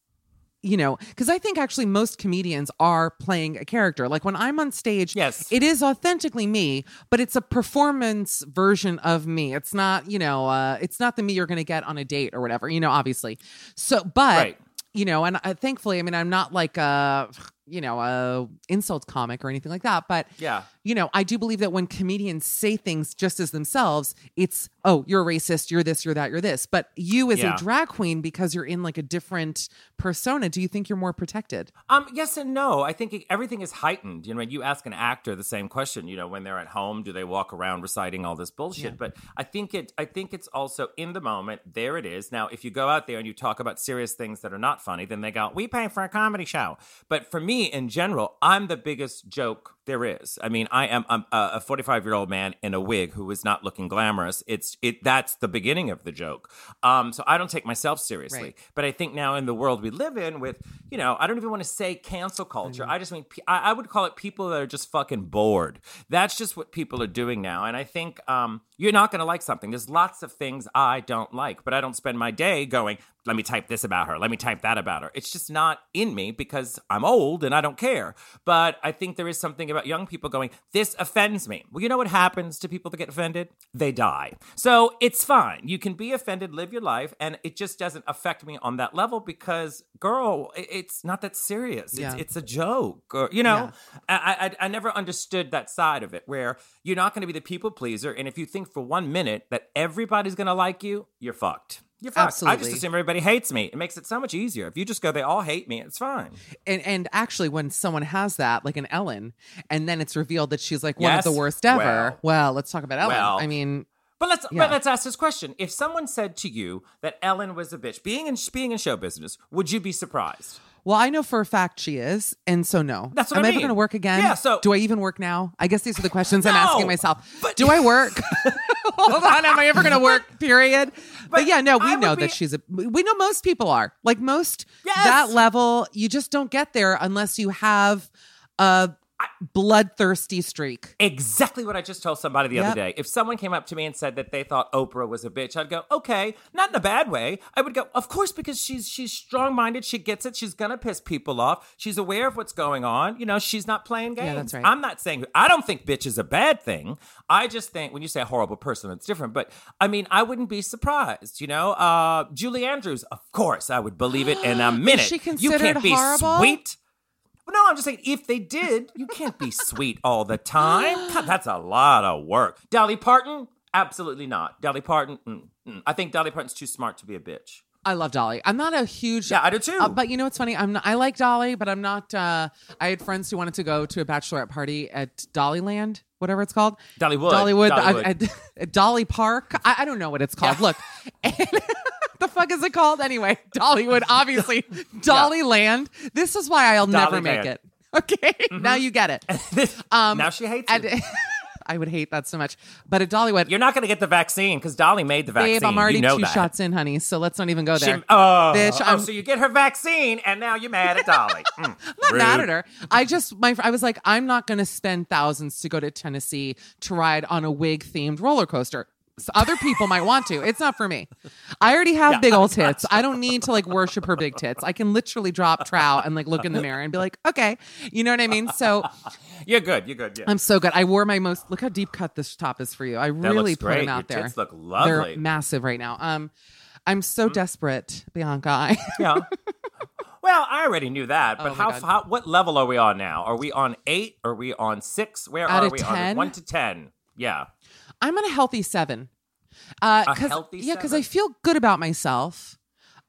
You know, because I think actually most comedians are playing a character. Like when I'm on stage, Yes. it is authentically me, but it's a performance version of me. It's not, you know, uh, it's not the me you're going to get on a date or whatever. You know, obviously. So, but Right. you know, and uh, thankfully, I mean, I'm not like a, you know, a insult comic or anything like that. But Yeah. you know, I do believe that when comedians say things just as themselves, it's oh, you're a racist, you're this, you're that, you're this. But you as Yeah. a drag queen, because you're in like a different persona, do you think you're more protected? Um, yes and no. I think everything is heightened. You know, when you ask an actor the same question, you know, when they're at home, do they walk around reciting all this bullshit? But I think it. I think it's also in the moment. There it is. Now, if you go out there and you talk about serious things that are not funny, then they go, "We pay for a comedy show." But for me, in general, I'm the biggest joke there is. I mean, I am I'm a 45 year old man in a wig who is not looking glamorous. It's it. That's the beginning of the joke. Um, so I don't take myself seriously. Right. But I think now in the world we live in, with you know, I don't even want to say cancel culture. I just mean I, I would call it people that are just fucking bored. That's just what people are doing now. And I think um, you're not going to like something. There's lots of things I don't like, but I don't spend my day going. Let me type this about her. Let me type that about her. It's just not in me because I'm old and I don't care. But I think there is something about young people going, this offends me. Well, you know what happens to people that get offended? They die. So it's fine. You can be offended, live your life, and it just doesn't affect me on that level because, girl, it's not that serious. It's, Yeah. it's a joke. Or, you know, I, I, I never understood that side of it where you're not going to be the people pleaser. And if you think for one minute that everybody's going to like you, you're fucked. You're fucked. I just assume everybody hates me. It makes it so much easier. If you just go, they all hate me, it's fine. And and actually, when someone has that, like an Ellen, and then it's revealed that she's like one Yes? of the worst ever. Well. Well, let's talk about Ellen. Well. I mean, But let's Yeah. but let's ask this question: If someone said to you that Ellen was a bitch, being in being in show business, would you be surprised? Well, I know for a fact she is, and so no. That's what Am I I ever going to work again? Yeah, so- do I even work now? I guess these are the questions I'm asking myself. But- do I work? [laughs] Hold on, am I ever going to work? Period. But, yeah, no, we know be- that she's a. We know most people are like most Yes. that level. You just don't get there unless you have a bloodthirsty streak. Exactly what I just told somebody the Yep. other day. If someone came up to me and said that they thought Oprah was a bitch, I'd go, okay, not in a bad way. I would go, of course, because she's she's strong minded. She gets it. She's gonna piss people off. She's aware of what's going on. You know, she's not playing games. Yeah, that's right. I'm not saying I don't think bitch is a bad thing. I just think when you say a horrible person, it's different. But I mean, I wouldn't be surprised. You know, uh, Julie Andrews, of course, I would believe it in a [gasps] minute. she you can't be horrible? sweet. Well, no, I'm just saying if they did, you can't be sweet all the time. [gasps] God, that's a lot of work. Dolly Parton, absolutely not. Dolly Parton, mm, mm. I think Dolly Parton's too smart to be a bitch. I love Dolly. I'm not a huge Yeah, I do too. Uh, but you know what's funny? I'm not, I like Dolly, but I'm not. Uh, I had friends who wanted to go to a bachelorette party at Dollyland, whatever it's called. Dollywood. Dollywood. Dollywood. [laughs] I- I- Dolly Park. I, I don't know what it's called. Look, [laughs] and, the fuck is it called anyway? [laughs] Dollywood, obviously. [laughs] Dollyland. This is why I'll never make it. Okay, [laughs] now you get it. Um, now she hates and- you. I would hate that so much. But at Dollywood, You're not going to get the vaccine because Dolly made the vaccine. babe, I'm already you know two that. shots in, honey. So let's not even go She- there. oh, Bitch, oh, so you get her vaccine and now you're mad at Dolly. Mm, I'm not rude. mad at her. I just my I was like, I'm not going to spend thousands to go to Tennessee to ride on a wig themed roller coaster. So other people might want to. It's not for me. I already have big old [laughs] tits. I don't need to like worship her big tits. I can literally drop trout and like look in the mirror and be like, okay, you know what I mean. So [laughs] You're good. You're good. Yeah. I'm so good. I wore my most. Look how deep cut this top is for you. I really put them out Your there. tits look lovely. They're massive right now. Um, I'm so desperate, Bianca. [laughs] Yeah. Well, I already knew that, but Oh how, how? What level are we on now? Are we on eight? Are we on six? Where Out are we 10? on one to ten? Yeah. I'm on a healthy seven. Uh, A healthy yeah, because I feel good about myself.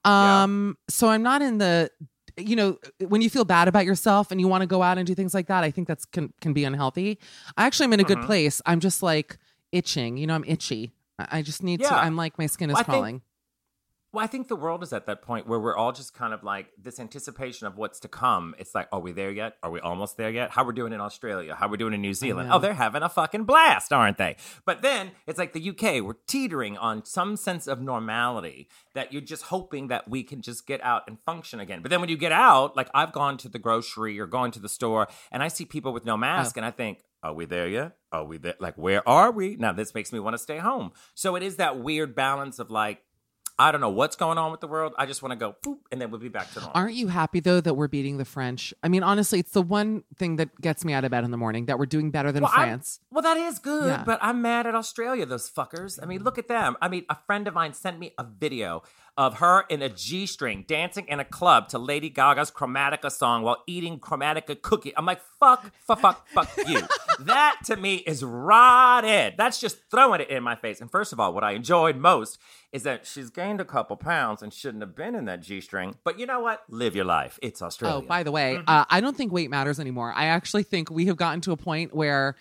Um, so I'm not in the, you know, when you feel bad about yourself and you want to go out and do things like that, I think that's can can be unhealthy. I actually am in a good Mhm. place. I'm just like itching. You know, I'm itchy. I just need to. I'm like my skin is Well, I think- crawling. Well, I think the world is at that point where we're all just kind of like this anticipation of what's to come. It's like, are we there yet? Are we almost there yet? How we're doing in Australia? How we're doing in New Zealand? Oh, they're having a fucking blast, aren't they? But then it's like the UK, we're teetering on some sense of normality that you're just hoping that we can just get out and function again. But then when you get out, like I've gone to the grocery or gone to the store and I see people with no mask oh. and I think, are we there yet? Are we there? Like, where are we? Now, this makes me want to stay home. So it is that weird balance of like, I don't know what's going on with the world. I just want to go boop, and then we'll be back to normal. Aren't you happy though that we're beating the French? I mean, honestly, it's the one thing that gets me out of bed in the morning that we're doing better than Well, I'm- France. well, that is good, Yeah. but I'm mad at Australia, those fuckers. I mean, look at them. I mean, a friend of mine sent me a video of her in a G string dancing in a club to Lady Gaga's Chromatica song while eating Chromatica cookie. I'm like, fuck, fuck, fuck, fuck you. [laughs] that to me is rotted. That's just throwing it in my face. And first of all, what I enjoyed most is that she's gained a couple pounds and shouldn't have been in that G string. But you know what? Live your life. It's Australia. Oh, by the way, Mm-hmm. uh, I don't think weight matters anymore. I actually think we have gotten to a point where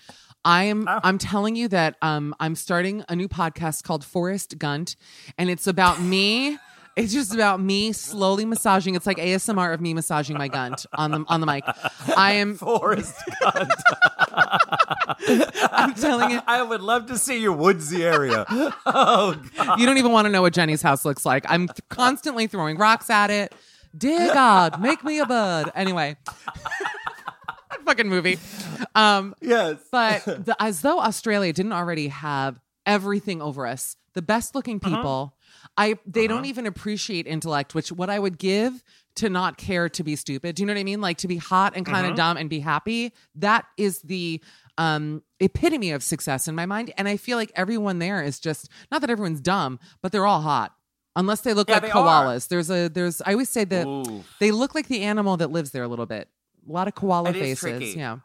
I am. Oh. I'm telling you that um, I'm starting a new podcast called Forrest Gunt, and it's about me. It's just about me slowly massaging. It's like ASMR of me massaging my gunt on the on the mic. I am. [laughs] Forrest Gump. I'm telling you. I would love to see your woodsy area. Oh, God. You don't even want to know what Jenny's house looks like. I'm th- constantly throwing rocks at it. Dear God, make me a bird. Anyway, [laughs] fucking movie. Um, yes. but [laughs] the, as though Australia didn't already have everything over us, the best looking Uh-huh. people. I they don't even appreciate intellect, which what I would give to not care to be stupid. Do you know what I mean? Like to be hot and kind of Mhm. dumb and be happy. That is the um epitome of success in my mind. And I feel like everyone there is just not that everyone's dumb, but they're all hot. Unless they look Yeah, like they are. koalas. There's a there's I always say that Ooh. they look like the animal that lives there a little bit. A lot of koala It faces. Yeah.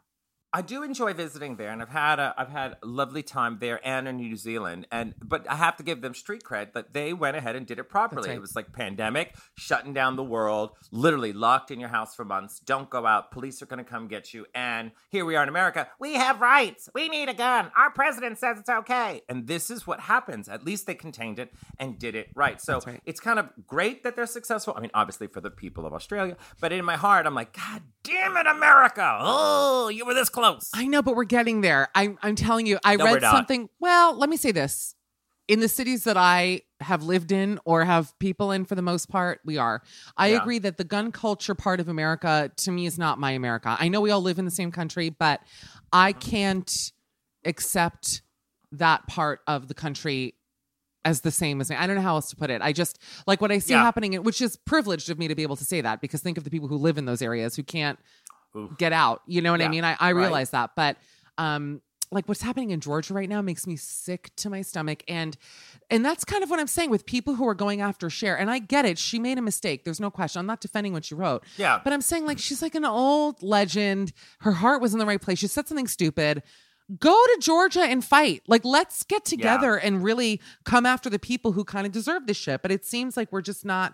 I do enjoy visiting there, and I've had a I've had a lovely time there and in New Zealand. And but I have to give them street cred that they went ahead and did it properly. right. It was like pandemic, shutting down the world, literally locked in your house for months. Don't go out. Police are going to come get you. And here we are in America. We have rights. We need a gun. Our president says it's okay. And this is what happens. At least they contained it and did it right. So right. it's kind of great that they're successful. I mean, obviously for the people of Australia, but in my heart, I'm like, God damn it, America! Oh, you were this close. I know, but we're getting there. I'm I'm telling you, I No, read something. Well, let me say this. In the cities that I have lived in or have people in for the most part, we are. I Yeah. agree that the gun culture part of America to me is not my America. I know we all live in the same country, but I mm-hmm. can't accept that part of the country as the same as me. I don't know how else to put it. I just like what I see Yeah. happening, which is privileged of me to be able to say that because think of the people who live in those areas who can't Oof. get out. You know what I mean? I, I right. realize that. But um like what's happening in Georgia right now makes me sick to my stomach. And and that's kind of what I'm saying with people who are going after Cher. And I get it. She made a mistake. There's no question. I'm not defending what she wrote. Yeah. But I'm saying like she's like an old legend. Her heart was in the right place. She said something stupid. Go to Georgia and fight. Like, let's get together and really come after the people who kind of deserve this shit. But it seems like we're just not.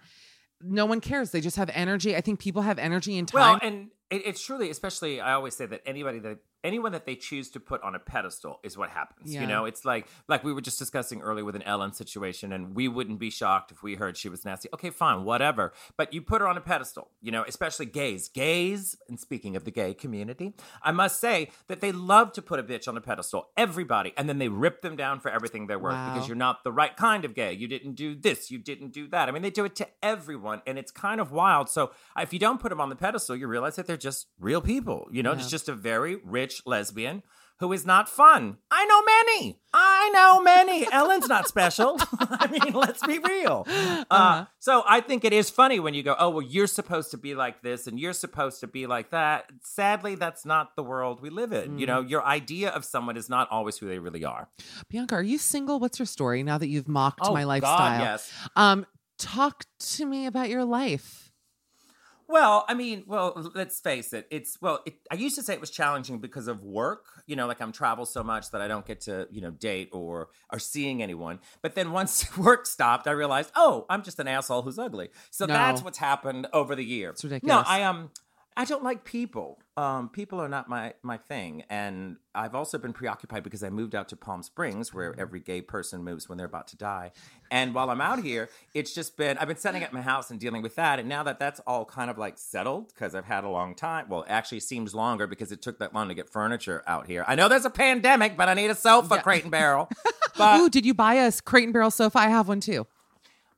No one cares. They just have energy. I think people have energy and time. Well, and it, it's truly, especially, I always say that anybody that anyone that they choose to put on a pedestal is what happens. Yeah. You know, it's like like we were just discussing earlier with an Ellen situation, and we wouldn't be shocked if we heard she was nasty. Okay, fine, whatever. But you put her on a pedestal. You know, especially gays. Gays, and speaking of the gay community, I must say that they love to put a bitch on a pedestal. Everybody, and then they rip them down for everything they're worth Wow. because you're not the right kind of gay. You didn't do this. You didn't do that. I mean, they do it to everyone, and it's kind of wild. So if you don't put them on the pedestal, you realize that they're just real people. You know, Yeah. it's just a very rich lesbian who is not fun. I know many. I know many. [laughs] Ellen's not special. [laughs] I mean, let's be real. Uh, Uh-huh. so I think it is funny when you go, oh, well, you're supposed to be like this and you're supposed to be like that. Sadly, that's not the world we live in. You know, Mm. your idea of someone is not always who they really are. Bianca, are you single? What's your story now that you've mocked Oh, my God, lifestyle? yes. Um, talk to me about your life. Well, I mean, well, let's face it. It's well, it, I used to say it was challenging because of work. You know, like I'm travel so much that I don't get to, you know, date or or seeing anyone. But then [laughs] once work stopped, I realized, oh, I'm just an asshole who's ugly. So No. that's what's happened over the year. It's ridiculous. No, I um, I don't like people. Um, people are not my my thing, and I've also been preoccupied because I moved out to Palm Springs, where every gay person moves when they're about to die. And while I'm out here, it's just been I've been setting up my house and dealing with that. And now that that's all kind of like settled, because I've had a long time. Well, it actually seems longer because it took that long to get furniture out here. I know there's a pandemic, but I need a sofa, Crate and Barrel. [laughs] But Ooh, did you buy a crate and barrel sofa? I have one too.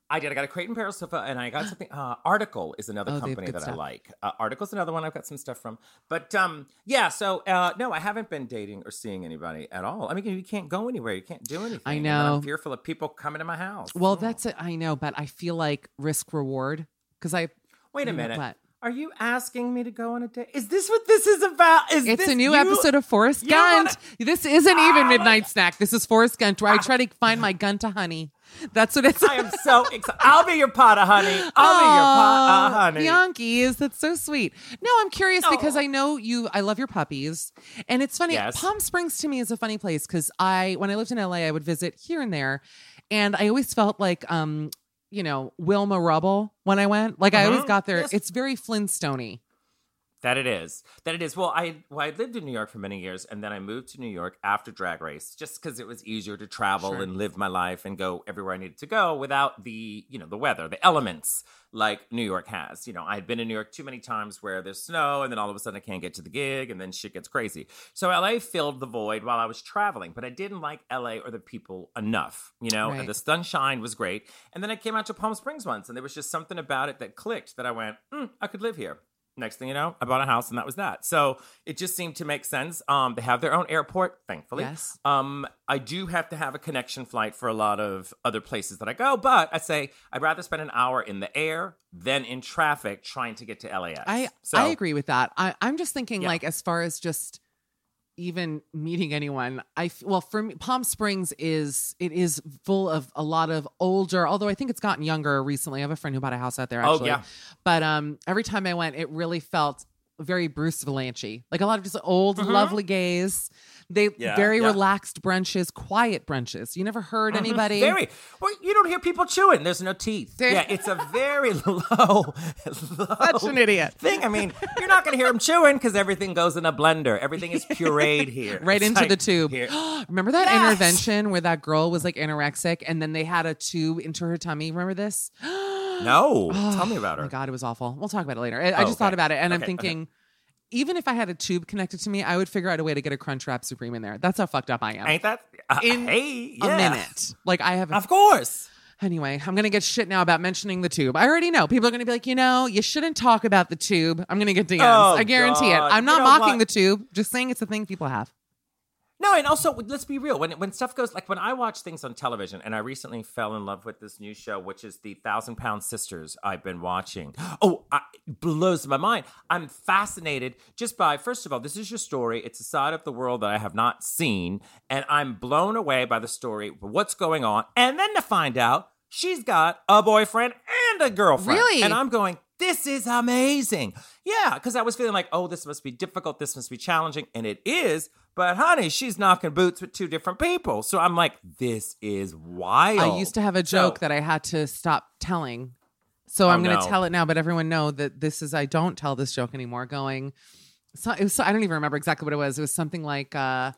I did. I got a Crate and Barrel sofa, and I got something. Uh, Article is another Oh, company that I like. Uh, Article's another one I've got some stuff from. But um, yeah. So uh, no, I haven't been dating or seeing anybody at all. I mean, you can't go anywhere. You can't do anything. I then I'm know. fearful of people coming to my house. Well, that's it. I know, but I feel like risk reward because I. Wait a know minute. what? Are you asking me to go on a date? Is this what this is about? Is It's a new you- episode of Forrest Gump. wanna- This isn't even Ah, Midnight Snack. This is Forrest Gump, where I try to find my gun to honey. That's what it's. I am so [laughs] excited. I'll be your pot of honey. I'll be your pot of honey. Yankees. That's so sweet. No, I'm curious because I know you. I love your puppies, and it's funny. Yes. Palm Springs to me is a funny place because I, when I lived in LA, I would visit here and there, and I always felt like, um, you know, Wilma Rubble when I went. Like I always Mhm. got there. Yes. It's very Flintstony. That it is. That it is. Well, I well, I lived in New York for many years, and then I moved to New York after Drag Race, just because it was easier to travel Sure. and live my life and go everywhere I needed to go without the you know the weather, the elements like New York has. You know, I had been in New York too many times where there's snow, and then all of a sudden I can't get to the gig, and then shit gets crazy. So LA filled the void while I was traveling, but I didn't like LA or the people enough. You know, Right. and the sunshine was great, and then I came out to Palm Springs once, and there was just something about it that clicked that I went, mm, I could live here. Next thing you know, I bought a house and that was that. So it just seemed to make sense. Um, they have their own airport, thankfully. Yes. Um, I do have to have a connection flight for a lot of other places that I go, but I say I'd rather spend an hour in the air than in traffic trying to get to LAX. I so, I agree with that. I, I'm just thinking, Yeah. like, as far as just even meeting anyone, i well, for me, Palm Springs is it is full of a lot of older. Although I think it's gotten younger recently. I have a friend who bought a house out there. Oh, Actually. yeah. But um, every time I went, it really felt very Bruce Vilanch, like a lot of just old, lovely gays. They. Yeah, very yeah. relaxed brunches, quiet brunches. You never heard anybody. Mm-hmm. Very. Well, you don't hear people chewing. There's no teeth. There- Yeah, it's a very low, [laughs] low Such an idiot. thing. I mean, you're not going to hear them chewing because everything goes in a blender. Everything is pureed [laughs] here. right It's into like, the tube. [gasps] Remember that Yes! intervention where that girl was like anorexic and then they had a tube into her tummy? Remember this? [gasps] No, tell me about Oh her. my god, it was awful. We'll talk about it later. I, I Oh, just thought about it and I'm Okay, okay. thinking, even if I had a tube connected to me, I would figure out a way to get a Crunchwrap Supreme in there. That's how fucked up I am. Ain't that? Uh, In hey, a minute. Like I have. A, Of course. Anyway, I'm gonna get shit now about mentioning the tube. I already know people are gonna be like, you know, you shouldn't talk about the tube. I'm gonna get DMs. Oh, I guarantee God. it. I'm not mocking what? the tube. Just saying it's a thing people have. No, and also let's be real. When when stuff goes like when I watch things on television, and I recently fell in love with this new show, which is the Thousand Pound Sisters. I've been watching. Oh, I, it blows my mind. I'm fascinated just by first of all, this is your story. It's a side of the world that I have not seen, and I'm blown away by the story, what's going on, and then to find out she's got a boyfriend and a girlfriend. Really? And I'm going. This is amazing. Yeah, because I was feeling like, oh, this must be difficult. This must be challenging. And it is. But honey, she's knocking boots with two different people. So I'm like, this is wild. I used to have a joke So- that I had to stop telling. So Oh, I'm going to no. tell it now, but everyone know that this is I don't tell this joke anymore. Going, so it was so, I don't even remember exactly what it was. It was something like uh,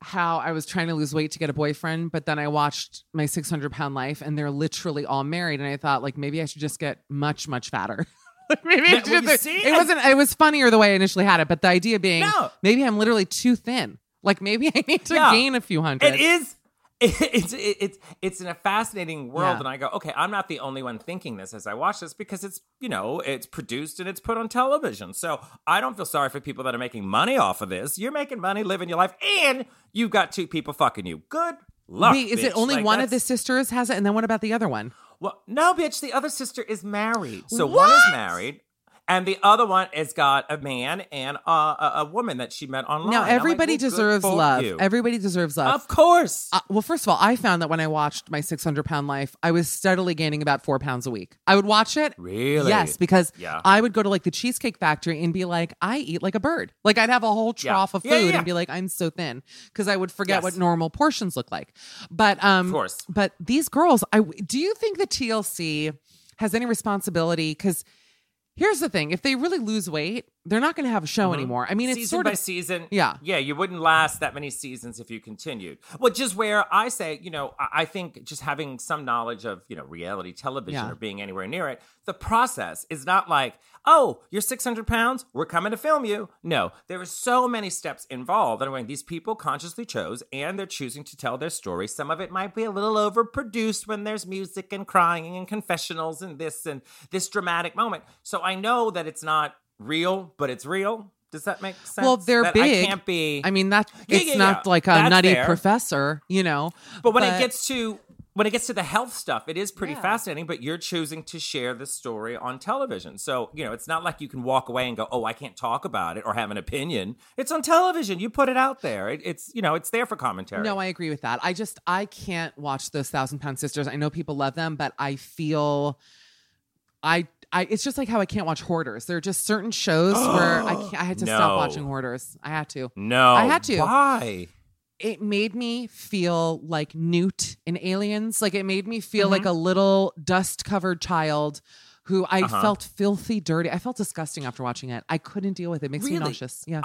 how I was trying to lose weight to get a boyfriend, but then I watched my 600 pound life, and they're literally all married, and I thought like maybe I should just get much much fatter. [laughs] [laughs] Maybe I That- well, see? it wasn't. It was funnier the way I initially had it, but the idea being No. maybe I'm literally too thin. Like maybe [laughs] I need to gain a few hundred. It is. [laughs] It's it's it's in a fascinating world, Yeah. and I go, okay, I'm not the only one thinking this as I watch this because it's you know it's produced and it's put on television. So I don't feel sorry for people that are making money off of this. You're making money, living your life, and you've got two people fucking you. Good Wait, is it only Like, one of the sisters has it, and then what about the other one? Well, no, bitch. The other sister is married, so one is married, And the other one has got a man and a, a, a woman that she met online. Now I'm like, everybody well, deserves love. you. Everybody deserves love. Of course. Uh, well, first of all, I found that when I watched my 600 pound life, I was steadily gaining about four pounds a week. I would watch it. Really? Yes, because Yeah. I would go to like the Cheesecake Factory and be like, I eat like a bird. Like I'd have a whole Yeah. trough of food Yeah, yeah, yeah. and be like, I'm so thin because I would forget Yes. what normal portions look like. But um, Of course. But these girls, I do you think the TLC has any responsibility? Because here's the thing: if they really lose weight, they're not going to have a show anymore. I mean, it's Mm-hmm. season sort by of season. Yeah. Yeah, you wouldn't last that many seasons if you continued. Which is where I say, you know, I I think just having some knowledge of, you know, reality television Yeah. or being anywhere near it, the process is not like, oh, you're 600 pounds, we're coming to film you. No, there are so many steps involved. And when these people consciously chose and they're choosing to tell their story, some of it might be a little overproduced when there's music and crying and confessionals and this and this dramatic moment. So I know that it's not real, but it's real. Does that make sense? well, they're That big. I can't be. I mean, that Yeah, it's yeah, not yeah. like a That's nutty fair. professor, you know. But when it gets to when it gets to the health stuff, it is pretty fascinating. But you're choosing to share this story on television, so you know it's not like you can walk away and go, "Oh, I can't talk about it" or have an opinion. It's on television. You put it out there. It, it's you know it's there for commentary. No, I agree with that. I just I can't watch those Thousand Pound Sisters. I know people love them, but I feel I I it's just like how I can't watch Hoarders. There are just certain shows where I [gasps] can't, I had to stop watching Hoarders. I had to. no, I had to. Why? It made me feel like Newt in Aliens. Like it made me feel Mm-hmm. like a little dust covered child. Who I Uh-huh. felt filthy, dirty. I felt disgusting after watching it. I couldn't deal with it. It makes me Really? nauseous. Yeah.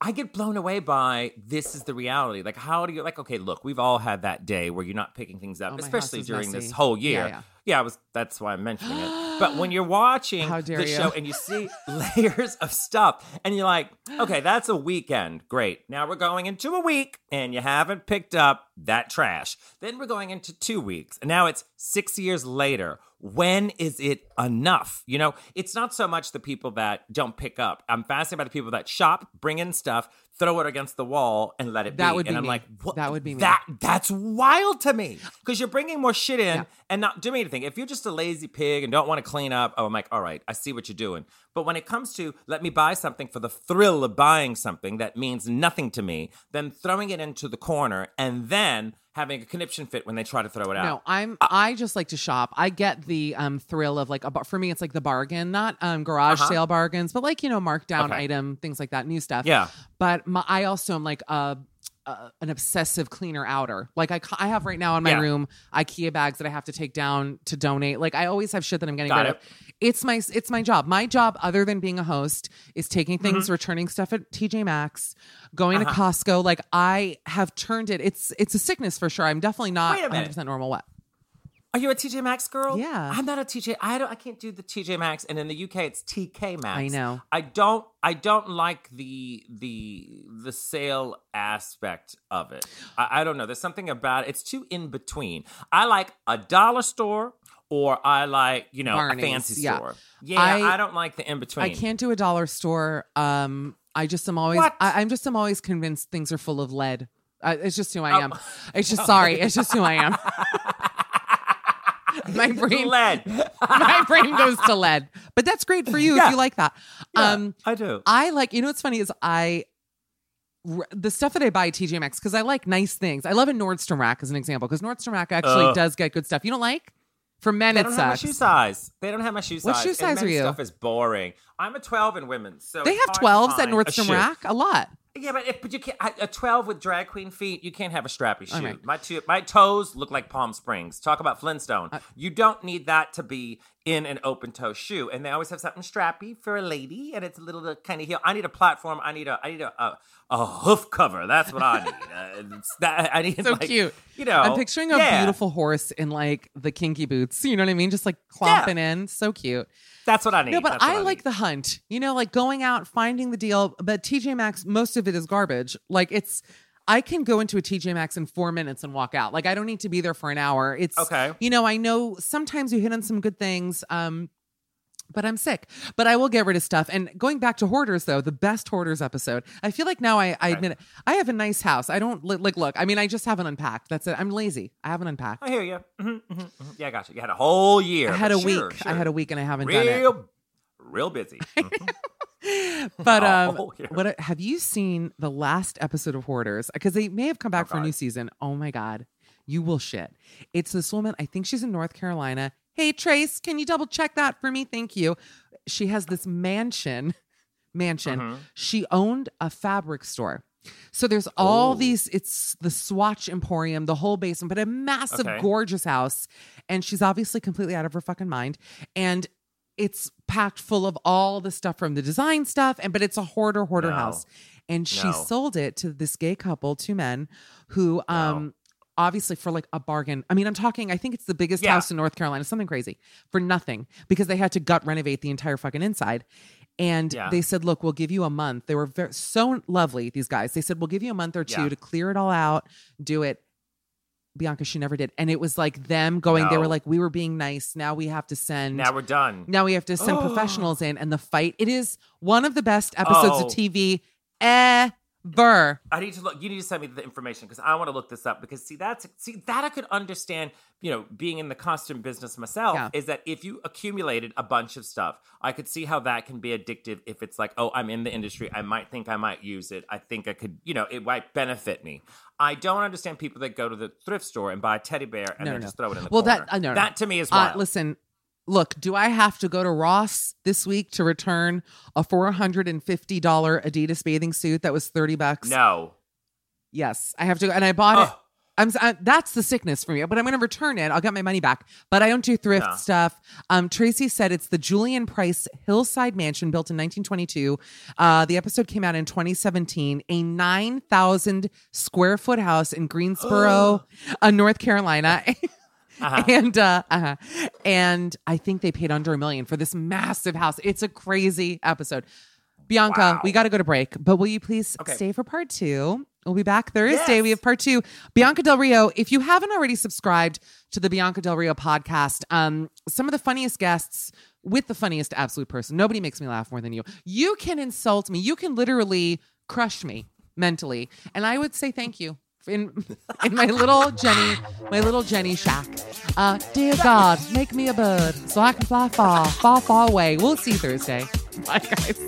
I get blown away by this is the reality. Like, how do you like? Okay, look, we've all had that day where you're not picking things up, Oh, especially during messy. this whole year. yeah. Yeah, yeah, I was. That's why I'm mentioning it. But when you're [gasps] watching the you. show and you see [laughs] layers of stuff, and you're like, okay, that's a weekend. Great. Now we're going into a week, and you haven't picked up that trash. Then we're going into two weeks, and now it's six years later. When is it enough? You know, it's not so much the people that don't pick up. I'm fascinated by the people that shop, bring in stuff, throw it against the wall, and let it That be. would be and I'm me. like, what? That would be me. That that's wild to me because you're bringing more shit in and not doing anything. If you're just a lazy pig and don't want to clean up, oh, I'm like, all right, I see what you're doing. But when it comes to let me buy something for the thrill of buying something that means nothing to me, then throwing it into the corner and then having a conniption fit when they try to throw it out. No, I'm. I just like to shop. I get the um thrill of like a bar- for me, it's like the bargain, not um garage Uh-huh. sale bargains, but like you know markdown Okay. item things like that, new stuff. Yeah. But my, I also am like a. Uh, an obsessive cleaner outer. Like I, I have right now in my Yeah. room IKEA bags that I have to take down to donate. Like I always have shit that I'm getting Got rid it. of. It's my it's my job. My job, other than being a host, is taking Mm-hmm. things, returning stuff at TJ Maxx, going Uh-huh. to Costco. Like I have turned it. It's it's a sickness for sure. I'm definitely not Wait a 100 minute. percent normal. What? Are you a TJ Maxx girl? Yeah. I'm not a TJ. I don't. I can't do the TJ Maxx, and in the UK it's TK Maxx. I know. I don't. I don't like the the the sale aspect of it. I, I don't know. There's something about it. It's too in between. I like a dollar store, or I like you know Barney's, a fancy yeah. store. Yeah, I- I, don't like the in between. I can't do a dollar store. Um, I just am always. What? I, I'm just am always convinced things are full of lead. Uh, it's just who I Oh. am. It's just sorry. It's just who I am. [laughs] [laughs] my brain, Lead. [laughs] my brain goes to lead. But that's great for you Yeah. if you like that. Yeah, um, I do. I like. You know what's funny is I The stuff that I buy at TJ Maxx because I like nice things. I love a Nordstrom rack as an example because Nordstrom rack actually Ugh. does get good stuff. You don't like? For men, They it don't have my shoe size. They don't have my shoe size. What shoe And size are men's you? Stuff is boring. I'm a 12 in women's, so They have 12s at find a Nordstrom rack. A lot. Yeah, but if, but you can't. A 12 with drag queen feet, you can't have a strappy shoe. Right. My two, my toes look like Palm Springs. Talk about Flintstone. Uh, you don't need that to be in an open toe shoe. And they always have something strappy for a lady, and it's a little kind of heel. I need a platform. I need a I need a a, a hoof cover. That's what I [laughs] need. uh, that I need so like, cute. You know, I'm picturing a yeah, beautiful horse in like the kinky boots. You know what I mean? Just like clomping in. So cute. That's what I need. No, but That's I, I like the hunt. You know, like going out, finding the deal. But TJ Maxx, most of it is garbage. Like it's, I can go into a TJ Maxx in four minutes and walk out. Like I don't need to be there for an hour. It's Okay. You know, I know sometimes you hit on some good things. Um, but I'm sick. But I will get rid of stuff. And going back to hoarders, though, the best hoarders episode. I feel like now I, I admit it. I have a nice house. I don't li- like look. I mean, I just haven't unpacked. That's it. I'm lazy. I haven't unpacked. I hear you. hmm hmm Yeah, I got you. You had a whole year. I had a sure, week. sure. I had a week and I haven't done it. real real busy. [laughs] But um, Oh, what have you seen the last episode of Hoarders? Because they may have come back Oh, for a new season. Oh my god, you will shit. It's this woman. I think she's in North Carolina. Hey Trace, can you double check that for me? Thank you. She has this mansion. Mansion. Mhm. She owned a fabric store. So there's all Oh. these, it's the Swatch Emporium, the whole basement, but a massive, Okay. gorgeous house. And she's obviously completely out of her fucking mind. And it's packed full of all the stuff from the design stuff, and but it's a hoarder hoarder No. house. And she No. sold it to this gay couple, two men, who um obviously for like a bargain. I mean, I'm talking, I think it's the biggest Yeah. house in North Carolina, something crazy, for nothing, because they had to gut renovate the entire fucking inside. And Yeah. they said, look, we'll give you a month. They were very, so lovely, these guys. They said, we'll give you a month or two Yeah. to clear it all out, do it. Bianca, she never did. And it was like them going, they were like, we were being nice. Now we have to send. Now we're done. Now we have to send Oh. [gasps] professionals in and the fight. It is one of the best episodes Oh. of TV ever. I need to look. You need to send me the information because I want to look this up. Because see, that's see that I could understand. You know, being in the costume business myself, Yeah. is that if you accumulated a bunch of stuff, I could see how that can be addictive. If it's like, oh, I'm in the industry, I might think I might use it. I think I could, you know, it might benefit me. I don't understand people that go to the thrift store and buy a teddy bear and No, then no, just throw it in the Well, corner. that uh, no, that to me is Uh, listen, look, do I have to go to Ross this week to return a four hundred and fifty dollar Adidas bathing suit that was thirty bucks? no, Yes, I have to, and I bought it. I'm I, that's the sickness for me, but I'm going to return it. I'll get my money back. But I don't do thrift Yeah. stuff. Um, Tracy said it's the Julian Price Hillside Mansion built in 1922. Uh, the episode came out in 2017. A 9,000 square foot house in Greensboro, [gasps] uh, North Carolina. [laughs] Uh-huh. [laughs] And uh, uh and I think they paid under a million for this massive house. It's a crazy episode. Bianca, Wow. we got to go to break, but will you please Okay. stay for part two? We'll be back Thursday. Yes. We have part two. Bianca Del Rio, if you haven't already subscribed to the Bianca Del Rio podcast, um, some of the funniest guests with the funniest absolute person. Nobody makes me laugh more than you. You can insult me. You can literally crush me mentally. And I would say thank you. In, in my little Jenny, my little Jenny shack. Uh, dear God, make me a bird so I can fly far, far, far away. We'll see Thursday. Bye, guys.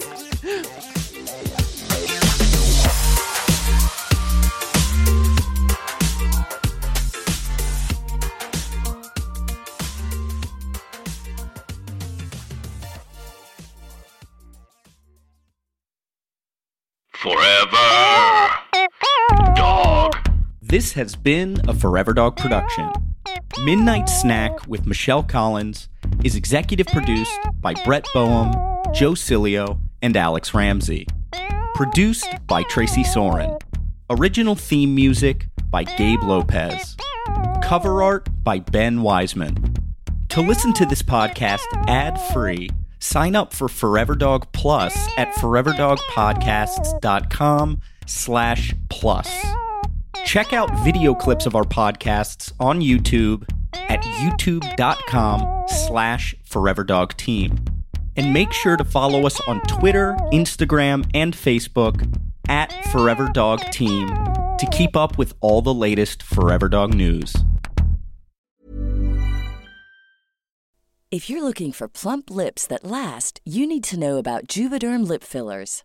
Forever. Dog. This has been a Forever Dog production. Midnight Snack with Michelle Collins is executive produced by Brett Boehm, Joe Cilio, and Alex Ramsey. Produced by Tracy Soren. Original theme music by Gabe Lopez. Cover art by Ben Wiseman. To listen to this podcast ad free, sign up for Forever Dog Plus at foreverdogpodcasts.com slash plus. Check out video clips of our podcasts on YouTube at youtube.com slash foreverdogteam. And make sure to follow us on Twitter, Instagram, and Facebook at Forever Dog Team to keep up with all the latest Forever Dog news. If you're looking for plump lips that last, you need to know about Juvederm lip fillers.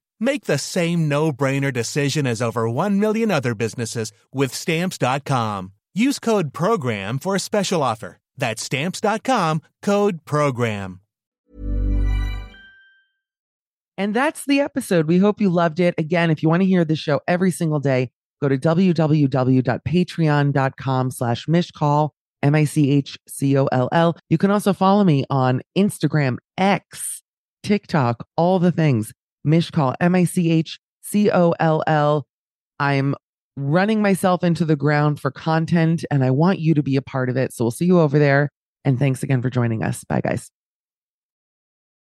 Make the same no brainer decision as over 1 million other businesses with stamps.com. Use code PROGRAM for a special offer. That's stamps.com code PROGRAM. And that's the episode. We hope you loved it. Again, if you want to hear the show every single day, go to www.patreon.com slash michcoll, M-I-C-H-C-O-L-L. You can also follow me on Instagram, X, TikTok, all the things. Michcoll, M-I-C-H-C-O-L-L. I'm running myself into the ground for content and I want you to be a part of it. So we'll see you over there. And thanks again for joining us. Bye, guys.